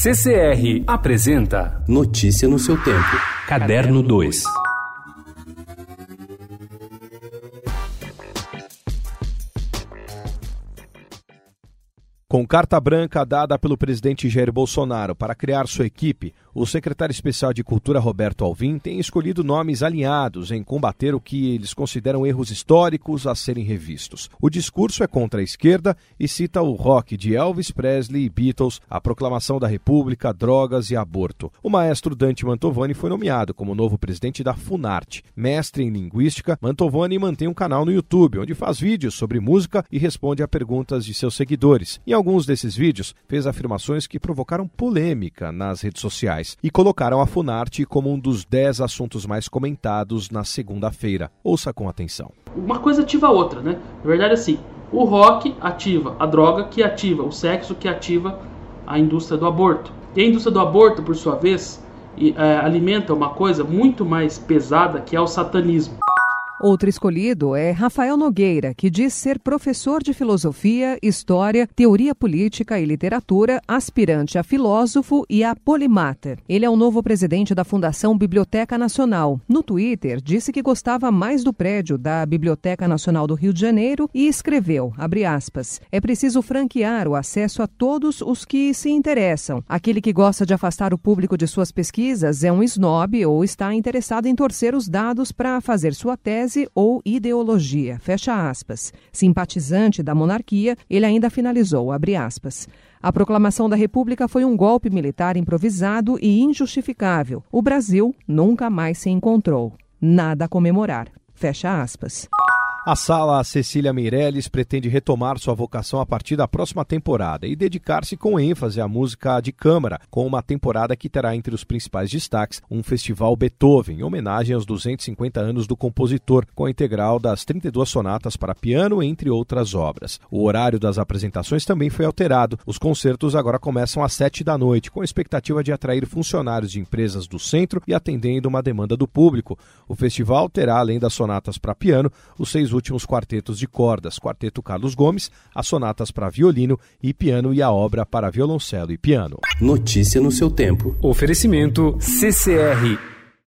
CCR apresenta Notícia no seu tempo. Caderno 2. Com carta branca dada pelo presidente Jair Bolsonaro para criar sua equipe, o secretário especial de Cultura Roberto Alvim tem escolhido nomes alinhados em combater o que eles consideram erros históricos a serem revistos. O discurso é contra a esquerda e cita o rock de Elvis Presley e Beatles, a proclamação da República, drogas e aborto. O maestro Dante Mantovani foi nomeado como novo presidente da Funarte. Mestre em linguística, Mantovani mantém um canal no YouTube onde faz vídeos sobre música e responde a perguntas de seus seguidores. Em alguns desses vídeos, fez afirmações que provocaram polêmica nas redes sociais e colocaram a Funarte como um dos dez assuntos mais comentados na segunda-feira. Ouça com atenção. Uma coisa ativa a outra, né? Na verdade, assim, o rock ativa a droga, que ativa o sexo, que ativa a indústria do aborto. E a indústria do aborto, por sua vez, é, alimenta uma coisa muito mais pesada que é o satanismo. Outro escolhido é Rafael Nogueira, que diz ser professor de filosofia, história, teoria política e literatura, aspirante a filósofo e a polimata. Ele é o novo presidente da Fundação Biblioteca Nacional. No Twitter, disse que gostava mais do prédio da Biblioteca Nacional do Rio de Janeiro e escreveu, aspas, é preciso franquear o acesso a todos os que se interessam. Aquele que gosta de afastar o público de suas pesquisas é um snob ou está interessado em torcer os dados para fazer sua tese tese ou ideologia. Fecha aspas. Simpatizante da monarquia, ele ainda finalizou, abre aspas. A proclamação da República foi um golpe militar improvisado e injustificável. O Brasil nunca mais se encontrou. Nada a comemorar. Fecha aspas. A sala Cecília Meirelles pretende retomar sua vocação a partir da próxima temporada e dedicar-se com ênfase à música de câmara, com uma temporada que terá entre os principais destaques um festival Beethoven, em homenagem aos 250 anos do compositor, com a integral das 32 sonatas para piano, entre outras obras. O horário das apresentações também foi alterado. Os concertos agora começam às 7 da noite, com a expectativa de atrair funcionários de empresas do centro e atendendo uma demanda do público. O festival terá, além das sonatas para piano, os seis últimos quartetos de cordas, Quarteto Carlos Gomes, as sonatas para violino e piano e a obra para violoncelo e piano. Notícia no seu tempo. Oferecimento CCR